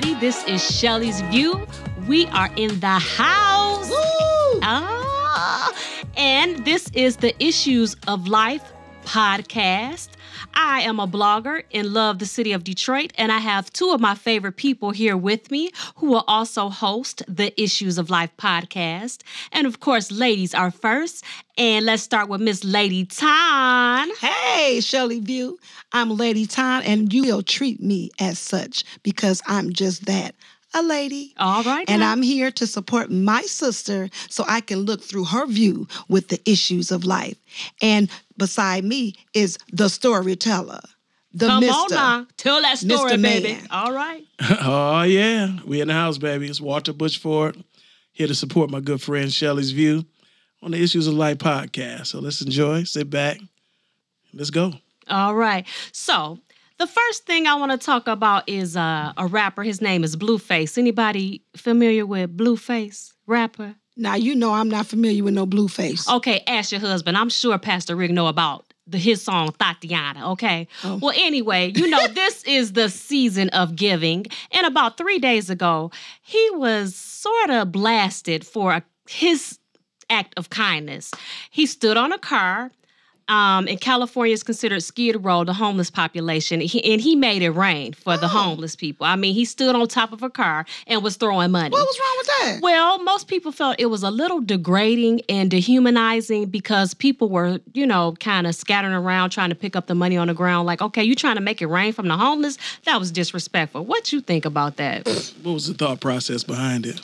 everybody. This is Shelly's View. We are in the house. Woo! Ah, and this is the Issues of Life podcast. I am a blogger and love the city of Detroit, and I have two of my favorite people here with me who will also host the Issues of Life podcast. And of course, ladies are first. And let's start with Miss Lady Ton. Hey, Shelly View. I'm Lady Ton, and you will treat me as such because I'm just that a lady. All right. And now. I'm here to support my sister so I can look through her view with the issues of life. And beside me is the storyteller, the Come Mr. on now. Tell that story, Mr. baby. Man. All right. oh yeah, we in the house, baby. It's Walter Bushford here to support my good friend Shelly's view on the Issues of Life podcast. So let's enjoy, sit back, let's go. All right. So the first thing I want to talk about is uh, a rapper. His name is Blueface. Anybody familiar with Blueface rapper? Now, you know I'm not familiar with no Blueface. Okay, ask your husband. I'm sure Pastor Rick know about the his song Thotiana. Okay. Oh. Well, anyway, you know this is the season of giving, and about three days ago, he was sort of blasted for a, his act of kindness. He stood on a car. Um, in California, is considered Skid Row, the homeless population, he, and he made it rain for the Oh. homeless people. I mean, he stood on top of a car and was throwing money. What was wrong with that? Well, most people felt it was a little degrading and dehumanizing because people were, you know, kind of scattering around trying to pick up the money on the ground. Like, okay, you trying to make it rain from the homeless? That was disrespectful. What you think about that? What was the thought process behind it?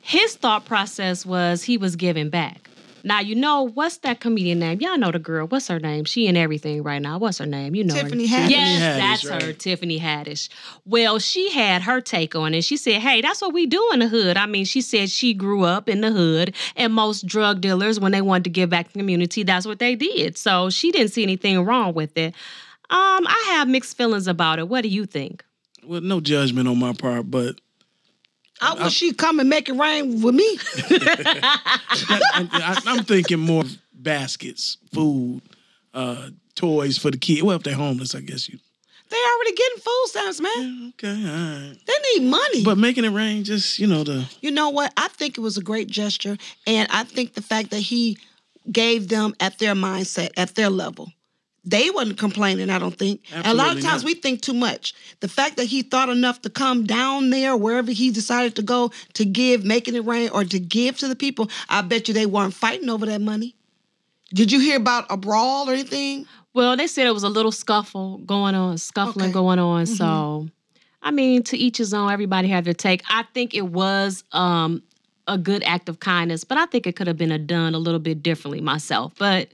His thought process was he was giving back. Now you know what's that comedian name? Y'all know the girl. What's her name? She in everything right now. What's her name? You know Tiffany her. Haddish. Yes, Haddish, that's right. her, Tiffany Haddish. Well, she had her take on it. She said, "Hey, that's what we do in the hood." I mean, she said she grew up in the hood, and most drug dealers, when they wanted to give back to the community, that's what they did. So she didn't see anything wrong with it. Um, I have mixed feelings about it. What do you think? Well, no judgment on my part, but I wish she'd come and make it rain with me. I, am thinking more baskets, food, uh, toys for the kids. Well, if they're homeless, I guess you. They already getting food stamps, man. Okay, all right. They need money. But making it rain, just you know the You know what? I think it was a great gesture. And I think the fact that he gave them at their mindset, at their level. They wasn't complaining, I don't think. And a lot of times not. we think too much. The fact that he thought enough to come down there, wherever he decided to go to give, making it rain, or to give to the people, I bet you they weren't fighting over that money. Did you hear about a brawl or anything? Well, they said it was a little scuffle going on, scuffling Okay. going on. So, I mean, to each his own. Everybody had their take. I think it was um, a good act of kindness, but I think it could have been a done a little bit differently myself. But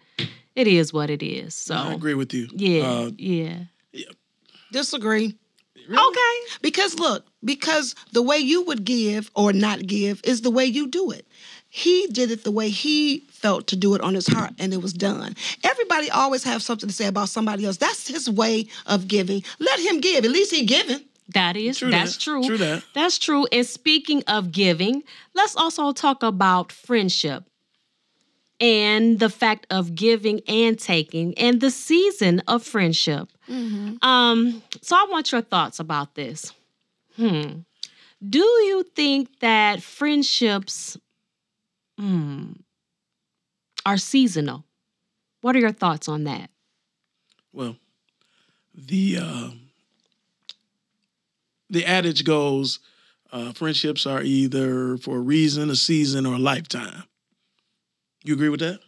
it is what it is. So, I agree with you. yeah, Uh, yeah. Disagree. Okay. Because look, because the way you would give or not give is the way you do it. He did it the way he felt to do it on his heart and it was done. Everybody always have something to say about somebody else. That's his way of giving. Let him give. At least he giving. That is True that's that. true. True that. That's true. And speaking of giving, let's also talk about friendship and the fact of giving and taking and the season of friendship. Um, so I want your thoughts about this. Hmm. Do you think that friendships hmm, are seasonal? What are your thoughts on that? Well, the uh, the adage goes, uh, friendships are either for a reason, a season, or a lifetime. You agree with that?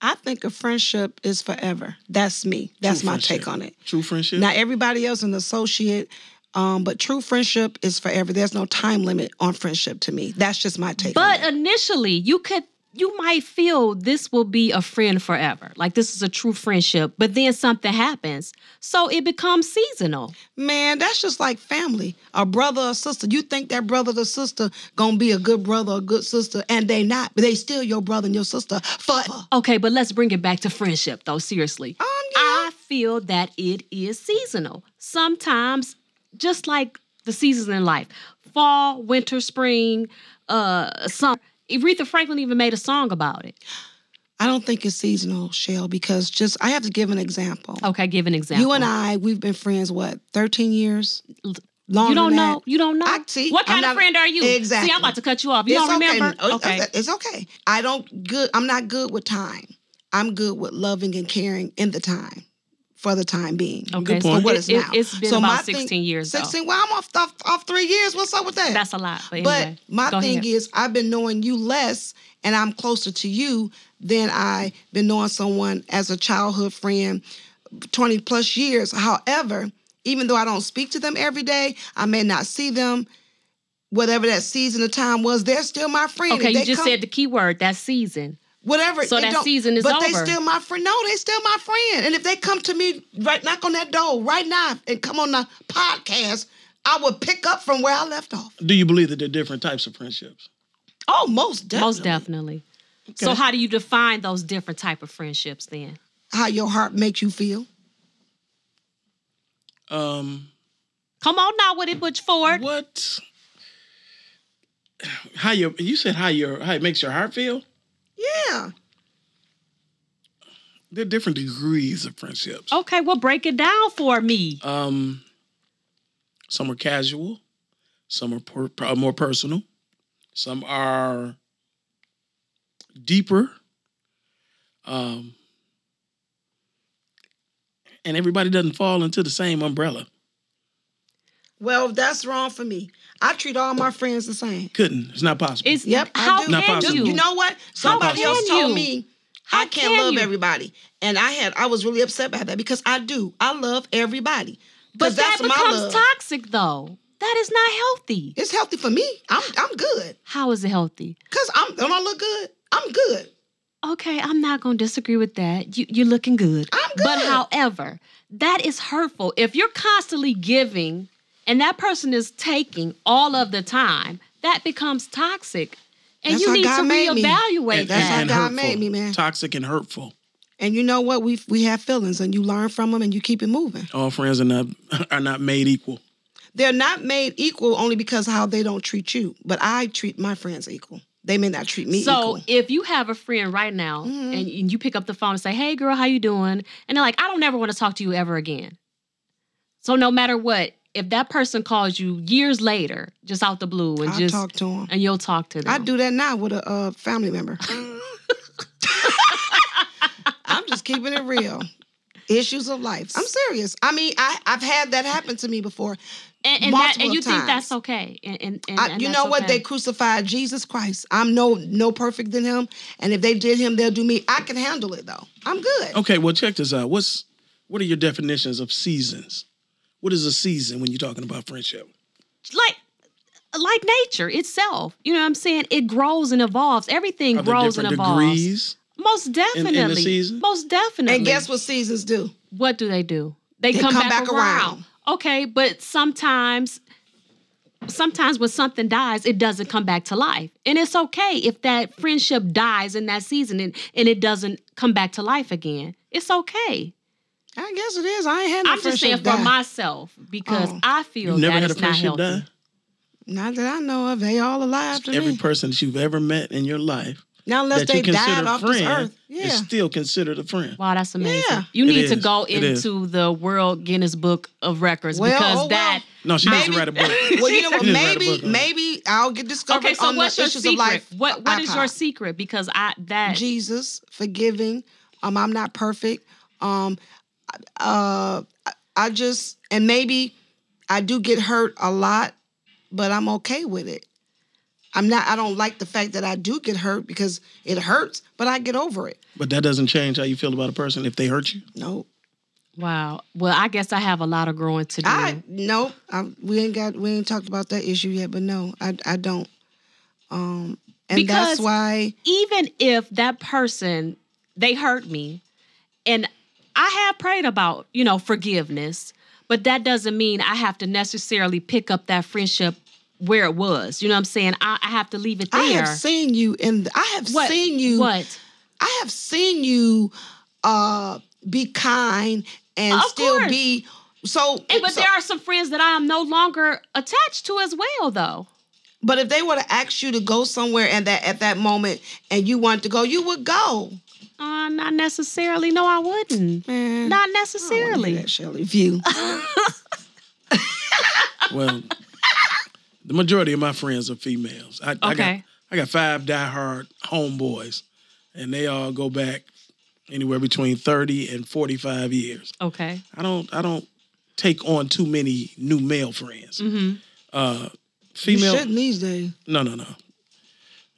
I think a friendship is forever. That's me. That's True my friendship. take on it. True friendship. Now everybody else an associate, um, but true friendship is forever. There's no time limit on friendship to me. That's just my take. on But it. initially, you could you might feel this will be a friend forever. Like this is a true friendship, but then something happens. So it becomes seasonal. man, that's just like family. A brother or sister. You think that brother or sister gonna be a good brother or good sister, and they not, but they still your brother and your sister forever. Okay, but let's bring it back to friendship though, seriously. Um, yeah. I feel that it is seasonal. Sometimes just like the seasons in life. Fall, winter, spring, uh summer. Aretha Franklin even made a song about it. I don't think it's seasonal, Shell, because just I have to give an example. Okay, give an example. You and I, we've been friends what, 13 years? longer You don't know. You don't know. I- see, what kind of friend are you? Exactly. See, I'm about to cut you off. You it's don't okay. remember? No, Okay. It's okay. I don't good. I'm not good with time. I'm good with loving and caring in the time, for the time being. Okay, Good so point. What it, is it, now? has been So my about thing- 16 years though. 16. Well, I'm off, off off three years. What's up with that? That's a lot. But, But my thing ahead. is, I've been knowing you less, and I'm closer to you than I've been knowing someone as a childhood friend, twenty plus years. However, even though I don't speak to them every day, I may not see them. Whatever that season of time was, they're still my friend. Okay, you just come- said the key word, that season. Whatever. So they that season is but they still my friend. No, they still my friend. And if they come to me right, knock on that door right now and come on the podcast, I would pick up from where I left off. Do you believe that there are different types of friendships? Oh, most definitely. Most definitely. So how do you define those different type of friendships then? How your heart makes you feel. Um, Come on now with it, Butch Ford. what? How your you said how your how it makes your heart feel? Yeah. There are different degrees of friendships. Okay, well break it down for me. Um, some are casual, some are per, per- more personal, some are deeper. Um, and everybody doesn't fall into the same umbrella. Well, that's wrong for me. I treat all my friends the same. Couldn't. It's not possible. It's Yep, I how do. Not can possible. you? You know what? Somebody can else told you? me How I can't can love you? everybody. And I had I was really upset about that because I do. I love everybody. but 'Cause that that's my becomes love. toxic though. That is not healthy. It's healthy for me. I'm I'm good. How is it healthy? Cause I'm don't I look good? I'm good. Okay, I'm not gonna disagree with that. You, you're looking good. I'm But however, that is hurtful. If you're constantly giving and that person is taking all of the time, that becomes toxic. And That's you how need God to made me. reevaluate and, That's that. how God hurtful. made me, man. Toxic and hurtful. And you know what? We we have feelings and you learn from them and you keep it moving. All friends are not are not made equal. They're not made equal only because how they don't treat you. But I treat my friends equal. They may not treat me So equal. Mm-hmm. if you have a friend right now and, and you pick up the phone and say, "Hey, girl, how you doing?" and they're like, "I don't ever want to talk to you ever again." So no matter what, if that person calls you years later, just out the blue, and I just talk to them. and you'll talk to them. I do that now with a uh, family member. I'm just keeping it real. Issues of life. I'm serious. I mean, I, I've had that happen to me before. and, and, that, and you think that's okay. And, and, and, I, you that's know what? okay. They crucified Jesus Christ. I'm no no perfect than him. And if they did him, they'll do me. I can handle it though. I'm good. Okay, well check this out. What's what are your definitions of seasons? What is a season when you're talking about friendship? like like nature itself. You know what I'm saying? It grows and evolves. Everything Are grows and evolves. degrees? Most in definitely. the season? Most definitely. And guess what seasons do? what do they do? They, They come, come back, back around. around. Okay, but sometimes sometimes when something dies, it doesn't come back to life. And it's okay if that friendship dies in that season and, and it doesn't come back to life again. It's okay. I guess it is. I ain't had no I'm just saying for die. myself because Oh. I feel You've never that had a it's not healthy. die? Not that I know of. They all alive to Every me. person that you've ever met in your life Now unless that they you died a off this earth. Yeah. is still considered a friend. Wow, that's amazing. Yeah. You need to go into the World Guinness Book of Records Well, because oh, well. that. No, she needs to write a book. well, you know what? Read a Maybe, book on it. maybe I'll get discovered Okay, so on what's the your issues secret? of life. What What is your secret? Because I that Jesus, forgiving. Um, I'm not perfect. Um, uh, I- I just and maybe I do get hurt a lot, but I'm okay with it. I'm not. I don't like the fact that I do get hurt because it hurts, but I get over it. But that doesn't change how you feel about a person if they hurt you. No, wow. Well, I guess I have a lot of growing to do. I no. I, we ain't got. We ain't talked about that issue yet, but no, I I don't. Um, and Because- that's why. even if that person they hurt me and i have prayed about you know forgiveness but that doesn't mean i have to necessarily pick up that friendship where it was you know what i'm saying i, I have to leave it there I have seen you in. The, I have what seen you. what I have seen you uh be kind and Of still course. be so, And, but so- there are some friends that i am no longer attached to as well though but if they were to ask you to go somewhere and that at that moment and you wanted to go, you would go. Uh, not necessarily no i wouldn't Man, not I don't necessarily that Shelly view. well, the majority of my friends are females. I, I got Okay. I got five diehard homeboys, and they all go back anywhere between thirty and forty five years. Okay. I don't I don't take on too many new male friends. Mm-hmm. Uh, You female, shouldn't these days. no, no, no.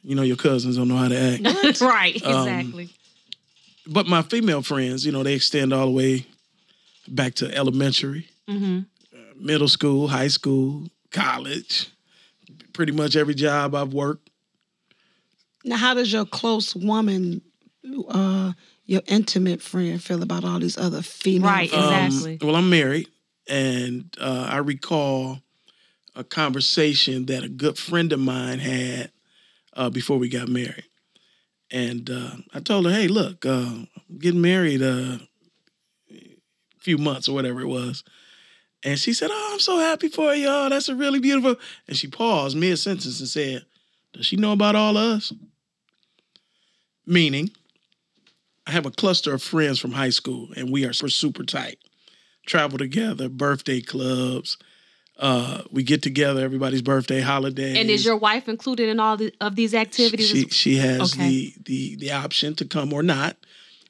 You know your cousins don't know how to act. right. Um, Exactly. But my female friends, you know, they extend all the way back to elementary, mm-hmm. middle school, high school, college. Pretty much every job I've worked. Now, how does your close woman, uh, your intimate friend, feel about all these other female? Right, friends? Um, Exactly. well, I'm married, and uh, I recall a conversation that a good friend of mine had uh, before we got married. And uh, I told her, "Hey, look, uh, I'm getting married uh, a few months or whatever it was." And she said, "Oh, I'm so happy for you. Oh, that's a really beautiful." And she paused mid sentence and said, "Does she know about all of us?" Meaning, I have a cluster of friends from high school, and we are super, super tight. Travel together, birthday clubs. Uh, we get together everybody's birthday, holidays. And is your wife included in all the, of these activities? She she has Okay. the the the option to come or not.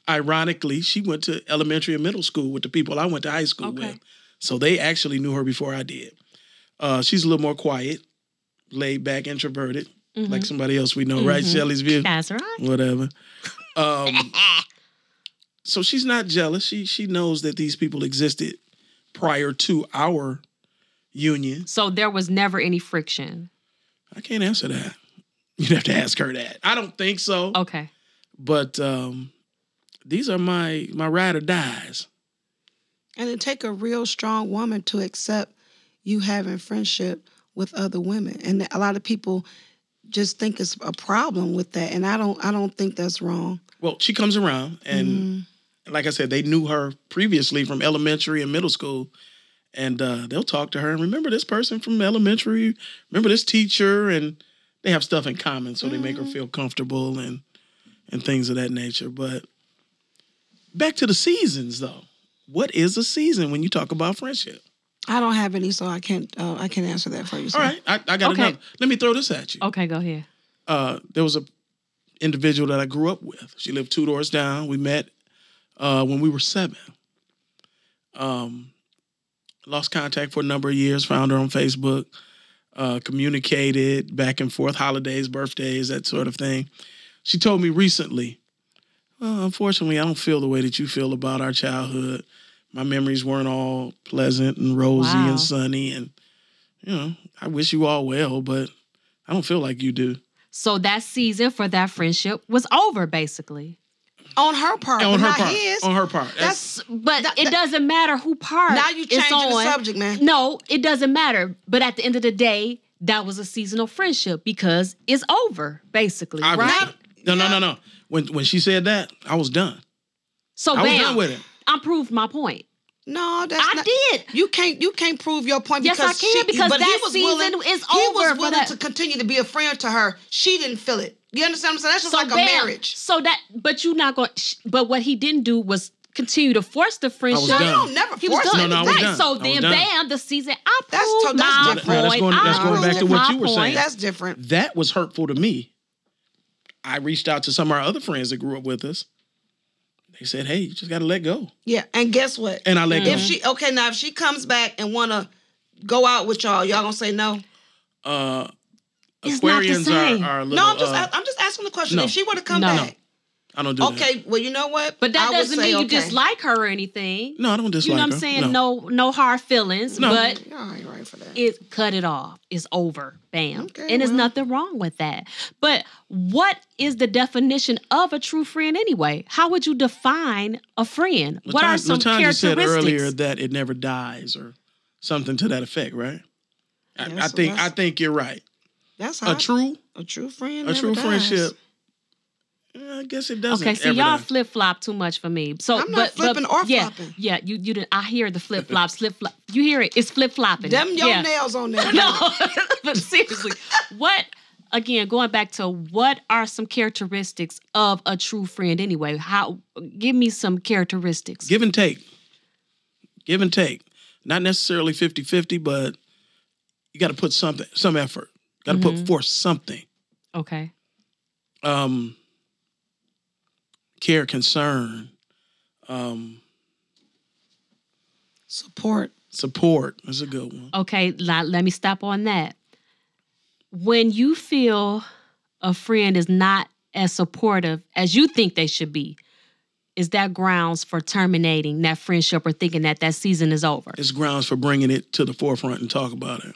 Ironically, she went to elementary and middle school with the people I went to high school Okay. with, so they actually knew her before I did. Uh, she's a little more quiet, laid back, introverted, Mm-hmm. like somebody else we know, right? Shelly's view, That's right. whatever. Um, so she's not jealous. She she knows that these people existed prior to our union. So there was never any friction. I can't answer that. You'd have to ask her that. I don't think so. Okay. But um, these are my my ride or dies. And it take a real strong woman to accept you having friendship with other women. And a lot of people just think it's a problem with that. And I don't I don't think that's wrong. Well, she comes around, and like I said, they knew her previously from elementary and middle school, and uh, they'll talk to her and remember this person from elementary, remember this teacher, and they have stuff in common, so they make her feel comfortable and and things of that nature. But back to the seasons, though. What is a season when you talk about friendship? I don't have any, so I can't uh, I can't answer that for you. sir. All right, I, I got Okay. another. Let me throw this at you. Okay, go ahead. uh, there was a individual that I grew up with. She lived two doors down. We met uh, when we were seven. Um, lost contact for a number of years. Found her on Facebook. Uh, communicated back and forth, holidays, birthdays, that sort of thing. She told me recently, well, unfortunately, I don't feel the way that you feel about our childhood. My memories weren't all pleasant and rosy Wow. and sunny, and you know, I wish you all well, but I don't feel like you do. So that season for that friendship was over, basically. On her part, on but her not part. his. On her part. That's But That- it doesn't matter who part. now you it's changing the subject, man. No, it doesn't matter. But at the end of the day, that was a seasonal friendship because it's over, basically, I was- right? no, no, no, no. When when she said that, I was done. So I was bam, done with it. I proved my point. No, that's I not, did. You can't you can't prove your point Yes, because I can, she, because but he that was season willing, is he over was for willing that. to continue to be a friend to her. She didn't feel it. You understand what I'm saying? That's just so like a marriage. So that, but you're not going. to But what he didn't do was continue to force the friendship. done. You don't never He was force done. No, no, I was right. done. So I was then, done. bam, the season. I proved That's to- that's my different. Now, that's point. going- that's going back to what you were point. saying. That's different. That was hurtful to me. I reached out to some of our other friends that grew up with us. They said, "Hey, you just got to let go," Yeah, and guess what? and I let if go. she okay now, if she comes back and wanna go out with y'all, y'all gonna say no? Uh, It's not the Aquarians same. are, are a little. No, I'm just uh, I'm just asking the question. no. If she were to come No. back, I don't do that. okay, well you know what? But that I would doesn't say mean you okay. dislike her or anything. No, I don't dislike her. you know what I'm her. saying? No, no, hard feelings. No. But Y'all ain't right for that. it cut it off. It's over. Bam. Okay, and there's well. nothing wrong with that. But what is the definition of a true friend anyway? How would you define a friend? what are Latan- some Latanya said characteristics? earlier that it never dies or something to that effect, right? I, Yeah, I so think I that's- think you're right. That's A true a true friend. a never true dies. friendship. yeah, I guess it doesn't. Okay, see, ever y'all flip flop too much for me. So, I'm not but, flipping but, or yeah, flopping. Yeah, you you didn't. I hear the flip flop, flip flop. You hear it? It's flip flopping. Them your yeah. nails on there. No, but seriously, what? Again, going back to what are some characteristics of a true friend anyway? How? Give me some characteristics. give and take. Give and take. Not necessarily 50-50, but you got to put something, some effort. Got to Mhm. put forth something. Okay. Um, care, concern, um, Support. support. is a good one. Okay, let, let me stop on that. When you feel a friend is not as supportive as you think they should be, is that grounds for terminating that friendship or thinking that that season is over? It's grounds for bringing it to the forefront and talk about it.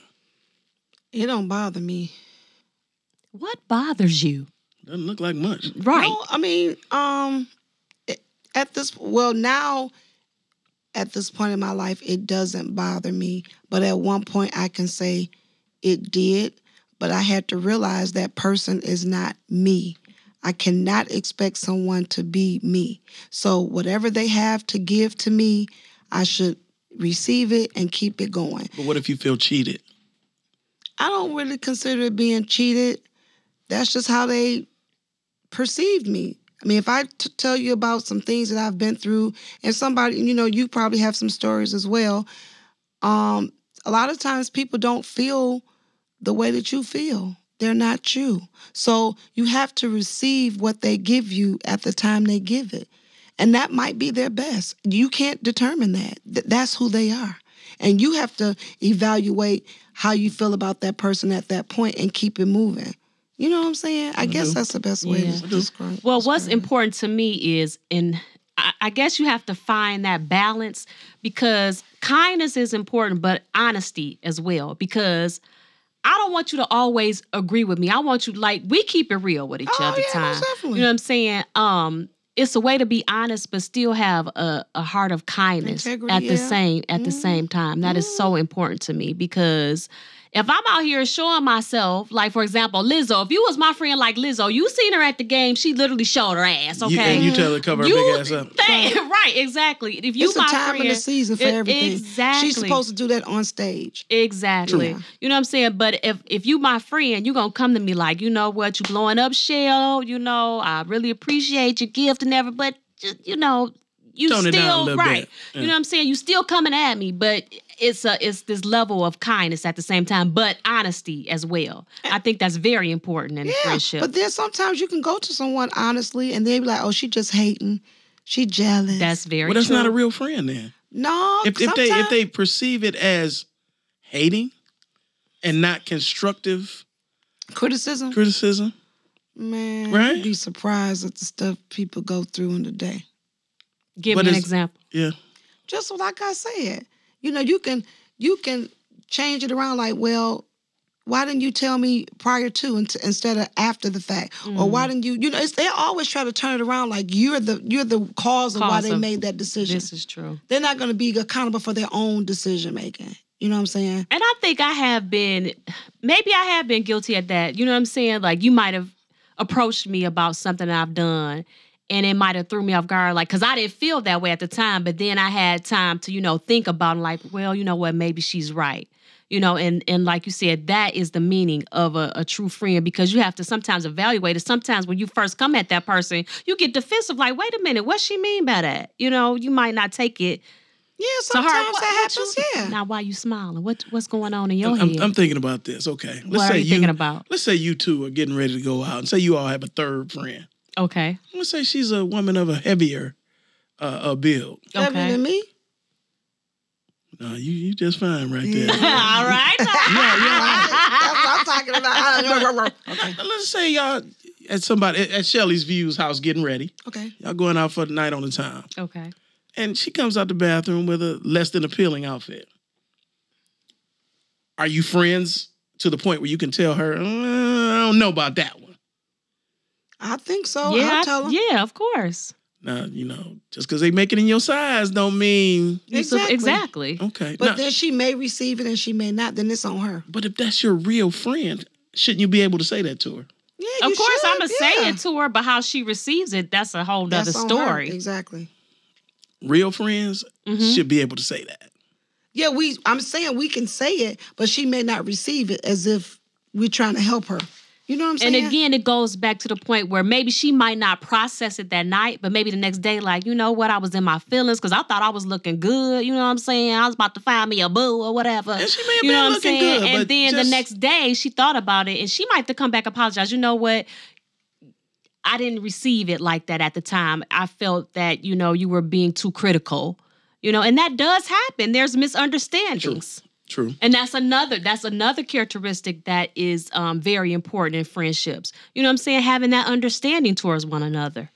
It don't bother me. What bothers you? Doesn't look like much. Right. No, I mean, um, at this well now, at this point in my life, it doesn't bother me. But at one point, I can say it did. But I had to realize that person is not me. I cannot expect someone to be me. So whatever they have to give to me, I should receive it and keep it going. But what if you feel cheated? I don't really consider it being cheated. That's just how they perceived me. I mean, if I t- tell you about some things that I've been through, and somebody, you know, you probably have some stories as well. Um, a lot of times people don't feel the way that you feel. They're not you. So you have to receive what they give you at the time they give it. And that might be their best. You can't determine that. Th- That's who they are. And you have to evaluate how you feel about that person at that point and keep it moving. You know what I'm saying? I guess that's the best way Yeah. to describe Well, what's describe important to me is, and I, I guess you have to find that balance because kindness is important, but honesty as well. Because I don't want you to always agree with me. I want you like we keep it real with each Oh, other. yeah, time, definitely. you know what I'm saying? Um, it's a way to be honest, but still have a, a heart of kindness Integrity, at the yeah. same at the Mhm. same time. That is so important to me because if I'm out here showing myself, like for example, Lizzo, if you was my friend like Lizzo, you seen her at the game, she literally showed her ass. Okay, You, and you tell her to cover her big ass up. Thank- right, exactly. If you it's a my time friend, and a season for it- everything. Exactly. She's supposed to do that on stage. Exactly. True. You know what I'm saying? But if if you my friend, you gonna come to me like, you know what, you blowing up, Shell. You know, I really appreciate your gift and everything, but just, you know, you Tone it down a still little right. bit. You know what I'm saying? You still coming at me, but it's a it's this level of kindness at the same time, but honesty as well. I think that's very important in a Yeah. friendship. But then sometimes you can go to someone honestly and they be like, oh, she just hating. She jealous. that's very Well, that's true. not a real friend then. no. If, if they if they perceive it as hating and not constructive criticism, criticism, man, Right? you'd be surprised at the stuff people go through in the day. Give But me an example. yeah. just like I said, you know, you can you can change it around like, well, why didn't you tell me prior to instead of after the fact, or why mm-hmm. didn't you? You know, it's, they always try to turn it around like you're the you're the cause of why they of made that decision. This is true. They're not going to be accountable for their own decision making. You know what I'm saying? And I think I have been, maybe I have been guilty at that. You know what I'm saying? Like you might have approached me about something that I've done and it might have threw me off guard. Like, cause I didn't feel that way at the time, but then I had time to, you know, think about it, like, well, you know what, maybe she's right. You know, and and like you said, that is the meaning of a, a true friend because you have to sometimes evaluate it. Sometimes when you first come at that person, you get defensive, like, wait a minute, what she mean by that? You know, you might not take it Yeah, to sometimes heart. What- that happens. you- yeah. Now, why you smiling? What what's going on in your I'm, head? I'm thinking about this. Okay, let's What say are you thinking about? Let's say you two are getting ready to go out, and say you all have a third friend. Okay. Let's say she's a woman of a heavier uh, uh, build. Heavier than me. No, you you just fine right there. All right. That's what I'm talking about. okay. Let's say y'all at somebody at Shelly's Views house getting ready. Okay. Y'all going out for the night on the town, okay. and she comes out the bathroom with a less than appealing outfit. Are you friends to the point where you can tell her, "Uh, I don't know about that one? I think so. yeah. I'll I- tell them. yeah. Of course. Now, you know, just because they make it in your size don't mean Exactly. Exactly. okay. But Now- then she may receive it and she may not. Then it's on her. but if that's your real friend, shouldn't you be able to say that to her? Yeah, Of you course, should, I'm gonna yeah. say it to her, but how she receives it, that's a whole nother That's on her. story. Exactly. Real friends Mhm. should be able to say that. Yeah, we. I'm saying we can say it, but she may not receive it as if we're trying to help her. You know what I'm saying? And again, it goes back to the point where maybe she might not process it that night, but maybe the next day, like, you know what, I was in my feelings because I thought I was looking good. You know what I'm saying? I was about to find me a boo or whatever. And she may have you know been what I'm looking saying? good, and then just- the next day, she thought about it and she might have to come back and apologize. You know what? I didn't receive it like that at the time. I felt that, you know, you were being too critical. You know, and that does happen. There's misunderstandings. True. And that's another that's another characteristic that is um, very important in friendships. You know what I'm saying? Having that understanding towards one another.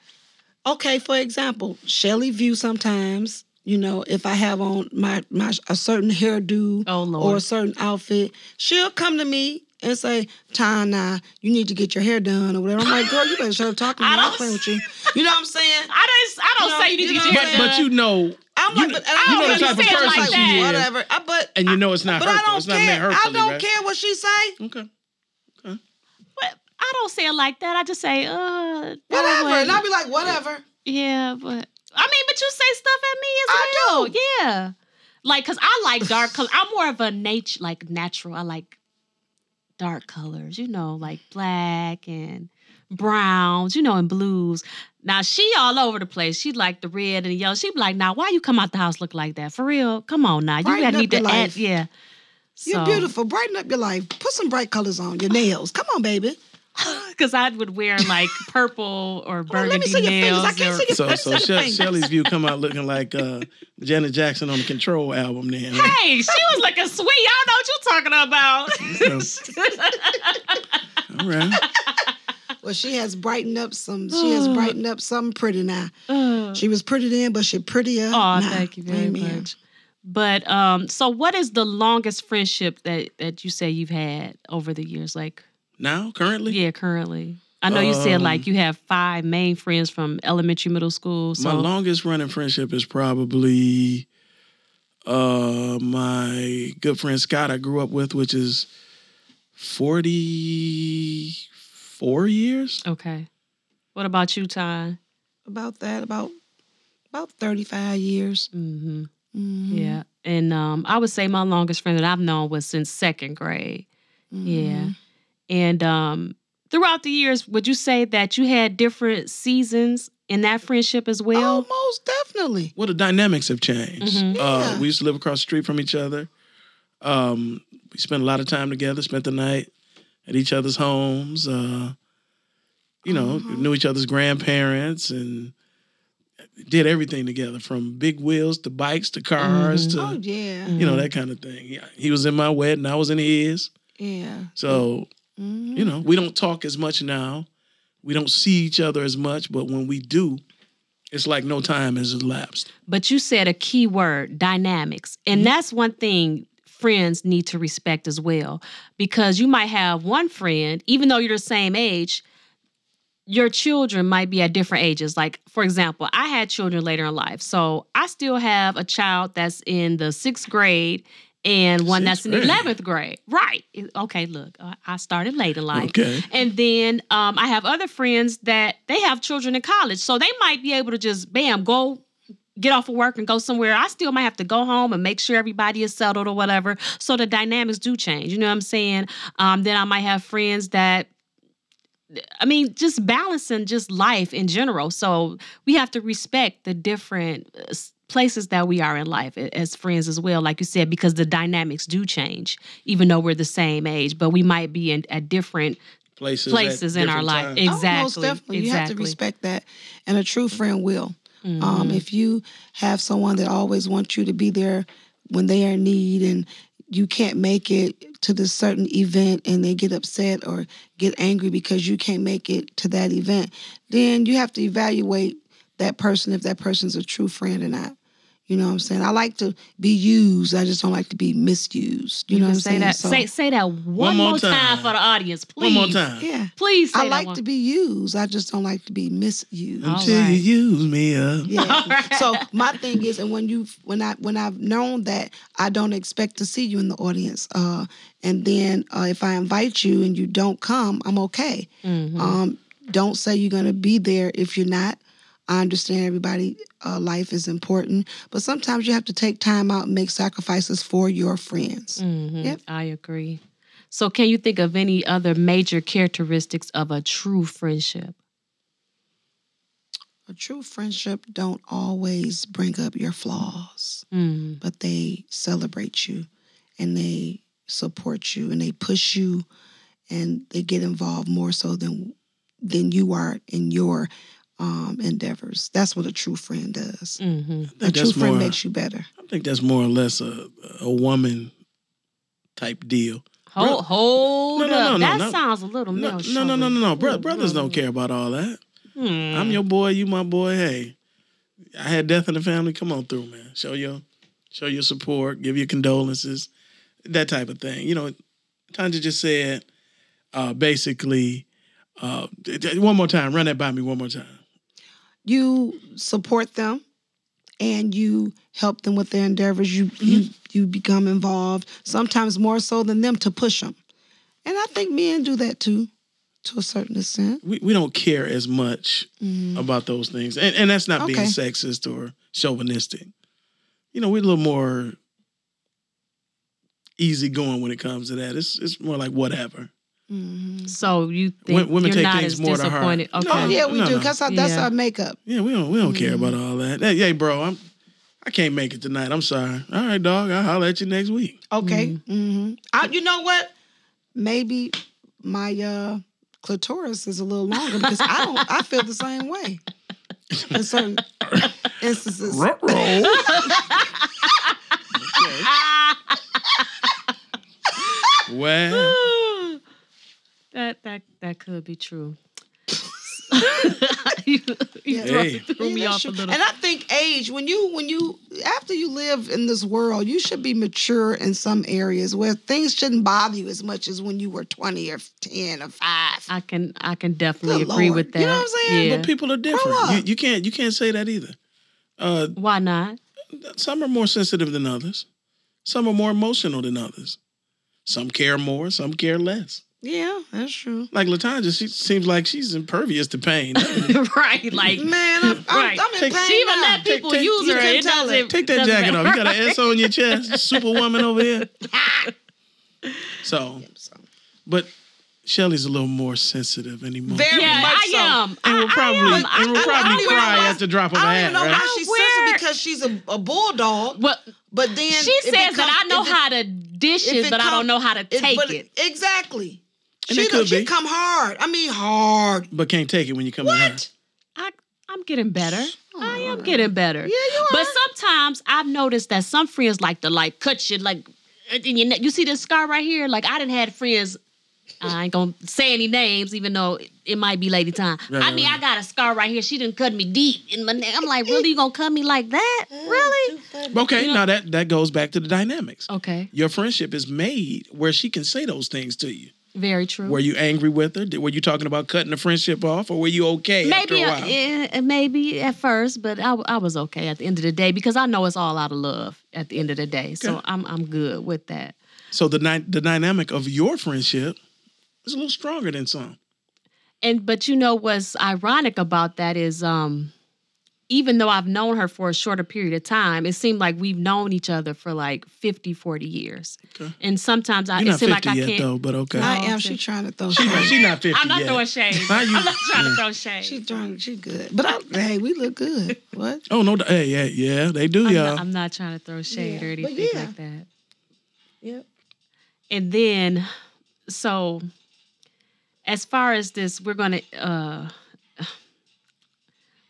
okay, for example, Shelly View sometimes, you know, if I have on my my a certain hairdo Oh, Lord. or a certain outfit, she'll come to me and say, Tana, you need to get your hair done or whatever. I'm like, girl, you better shut up talking to I me. I'm don't- playing with you. You know what I'm saying? I don't I don't You know- say you need to get your hair done. but you know I'm you, like, but, and you I know don't the type of person like she that. is, Whatever. I, but and you know it's not but I hurtful. don't It's not care. meant I don't right? care what she say. Okay. okay. but I don't say it like that. I just say, uh Whatever. wasn't- And I'll be like, whatever. Yeah, but I mean, but you say stuff at me as I well. do. Yeah. Like, cause I like dark color. I'm more of a nature, like natural. I like dark colors, you know, like black and browns, you know, and blues. Now she all over the place. She like the red and the yellow. She be like, now why you come out the house look like that? For real? Come on now. You gotta need to your add, life. yeah. You're So- beautiful. Brighten up your life. Put some bright colors on your nails. Come on, baby. Cause I would wear like purple or on, let me burgundy see your fingers. I nails. can't or- see your So so Fingers. She- Shelly's view come out looking like uh, Janet Jackson on the Control album. Then Hey, she was looking sweet. Y'all know what you're talking about. all right. Well, she has brightened up some. She has brightened up something pretty now. Uh, She was pretty then, but she prettier. Now. Oh, now. thank you very Amen. much. But um, so what is the longest friendship that that you say you've had over the years? Like, Now currently, yeah, currently. I know you said Um, like you have five main friends from elementary, middle school. So my longest running friendship is probably uh, my good friend Scott I grew up with, which is forty four years. okay. What about you, Ty? About that, about about thirty five years. Mm-hmm. Mhm. Yeah, and um, I would say my longest friend that I've known was since second grade. Yeah. And um throughout the years, would you say that you had different seasons in that friendship as well? oh, most definitely. Well, the dynamics have changed. Mhm. Uh, Yeah. we used to live across the street from each other. Um, we spent a lot of time together. Spent the night at each other's homes. Uh, you know, Uh-huh. knew each other's grandparents and did everything together, from big wheels to bikes to cars Mhm. to Oh yeah, you know that kind of thing. He, he was in my wedding, I was in his. yeah. So Mhm. you know, we don't talk as much now. We don't see each other as much, but when we do, it's like no time has elapsed. But you said a key word, dynamics. And Mm-hmm. that's one thing friends need to respect as well. Because you might have one friend, even though you're the same age, your children might be at different ages. Like, for example, I had children later in life. So I still have a child that's in the sixth grade and one Sixth that's in. 11th grade. Right. Okay, look, I- I started late in life. Okay. And then um, I have other friends that they have children in college. So they might be able to just, bam, go get off of work and go somewhere. I still might have to go home and make sure everybody is settled or whatever. So the dynamics do change. You know what I'm saying? Um, then I might have friends that I mean, just balancing just life in general. So we have to respect the different uh, places that we are in life as friends as well, like you said, because the dynamics do change, even though we're the same age, but we might be in at different Places, at places in our life. times. Exactly. Oh, most definitely. You have to respect that, and a true friend will. Um, Mhm. if you have someone that always wants you to be there when they are in need and you can't make it to this certain event and they get upset or get angry because you can't make it to that event, then you have to evaluate that person if that person's a true friend or not. You know what I'm saying? I like to be used. I just don't like to be misused. You, know can what I'm say saying? that. So, say say that one, more more time. time. for the audience, please. One more time. yeah. Please say I that like one. to be used. I just don't like to be misused. Until right. you use me up. Yeah. All right. So my thing is, and when you when I when I've known that I don't expect to see you in the audience, uh, and then uh, if I invite you and you don't come, I'm okay. Mhm. Um, don't say you're gonna be there if you're not. I understand everybody uh, life is important, but sometimes you have to take time out and make sacrifices for your friends. Mhm. Yep. I agree. So, can you think of any other major characteristics of a true friendship? A true friendship don't always bring up your flaws, Mm. but they celebrate you and they support you and they push you and they get involved more so than than you are in your um, endeavors. That's what a true friend does. hmm A true friend more. makes you better. I think that's more or less a a woman type deal. Hold, hold No, no, up. no, no, that no. sounds a little No, male no, no, no, no, no. Bro- brothers don't care about all that. Hmm. I'm your boy, you my boy. Hey, I had death in the family. Come on through, man. Show your show your support, give your condolences, that type of thing. You know, Tanya just said uh, basically. Uh, d- d- one more time, run that by me one more time. You support them and you help them with their endeavors. You mm-hmm. you you become involved, sometimes more so than them to push them. And I think men do that too, to a certain extent. We we don't care as much mm-hmm. about those things, and and that's not being sexist or chauvinistic. You know, we're a little more easygoing when it comes to that. It's it's more like whatever. So you think Wo- women you're take not things as more to heart. disappointed? No, Okay. Oh yeah, we no, do. no. Because that's Yeah. our makeup. Yeah, we don't we don't care about all that. Hey, hey, bro, I'm I can't make it tonight. I'm sorry. All right, dog. I'll holler at you next week. Okay. hmm I, you know what? Maybe my uh, clitoris is a little longer because I don't. I feel the same way in certain instances. well, that that that could be true. you you Yeah. threw, Hey. threw me that's off a little. And I think age when you when you after you live in this world, you should be mature in some areas where things shouldn't bother you as much as when you were twenty or ten or five. I can I can definitely Good agree Lord. with that. You know what I'm saying? Yeah. but people are different. You, you can't you can't say that either. Uh, Why not? some are more sensitive than others. Some are more emotional than others. Some care more. Some care less. Yeah, that's true. Like Latanya, she seems like she's impervious to pain. right, like Man, I'm, I'm, I'm in Take- pain she even now. let people take- use you her. can It tell it. Take that doesn't jacket off. You got an S on your chest. Superwoman over here. So, but Shelly's a little more sensitive anymore. Very Yeah, much I so. am. and will I, probably I am. and will I, I probably don't even cry know why- at the drop of a I don't hat, know right? why she's Where- sensitive because she's a, a bulldog. well, But then she it says that I know it- how to dish it, it but I don't know how to take it. Exactly. And she it could she be. come hard. I mean hard. But can't take it when you come to her. What? I, I'm getting better. I am getting better. Yeah, you are. But sometimes I've noticed that some friends like to like cut you like, in your neck. you see this scar right here. Like I didn't had friends. I ain't gonna say any names, even though it, it might be Lady Time. Right, I right, mean, right. I got a scar right here. She didn't cut me deep in my neck. I'm like, really? You gonna cut me like that? Really? Okay, now that that goes back to the dynamics. Okay. Your friendship is made where she can say those things to you. Very true. Were you angry with her? Did- Were you talking about cutting the friendship off, or were you okay after maybe, a uh, while? eh, maybe at first, but I was okay at the end of the day because I know it's all out of love at the end of the day. So I'm I'm good with that. So the the dynamic of your friendship is a little stronger than some. And but you know what's ironic about that is um even though I've known her for a shorter period of time, it seemed like we've known each other for like 50, 40 years. Okay. And sometimes I You're it not seemed like I yet can't though, but okay. I am. okay. She trying to throw She, shade. she not 50 I'm not yet. throwing shade. How you- I'm not trying yeah. to throw shade. She trying. She good. But I, hey, we look good. What? Oh no! Hey, yeah, yeah, they do, I'm, y'all. not, I'm not trying to throw shade Yeah, or anything yeah. like that. Yep. And then, so as far as this, we're gonna. uh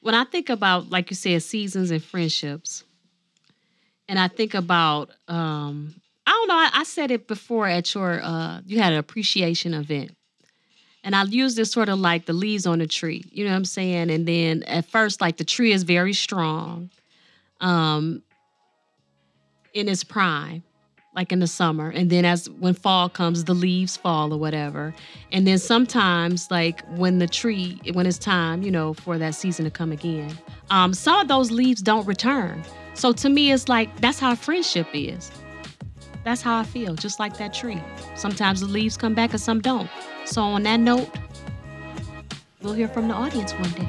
When I think about, like you said, seasons and friendships, and I think about, um I don't know. I, I said it before at your. uh You had an appreciation event. And I use this sort of like the leaves on a tree, you know what I'm saying? And then at first, like the tree is very strong, um, in its prime like in the summer and then as when fall comes the leaves fall or whatever. And then sometimes like when the tree when it's time you know for that season to come again um some of those leaves don't return. So to me it's like that's how friendship is. That's how i feel just like that tree. Sometimes the leaves come back and some don't. So on that note we'll hear from the audience one day